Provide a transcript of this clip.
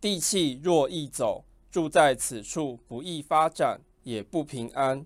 地气若易走住在此处不易发展也不平安。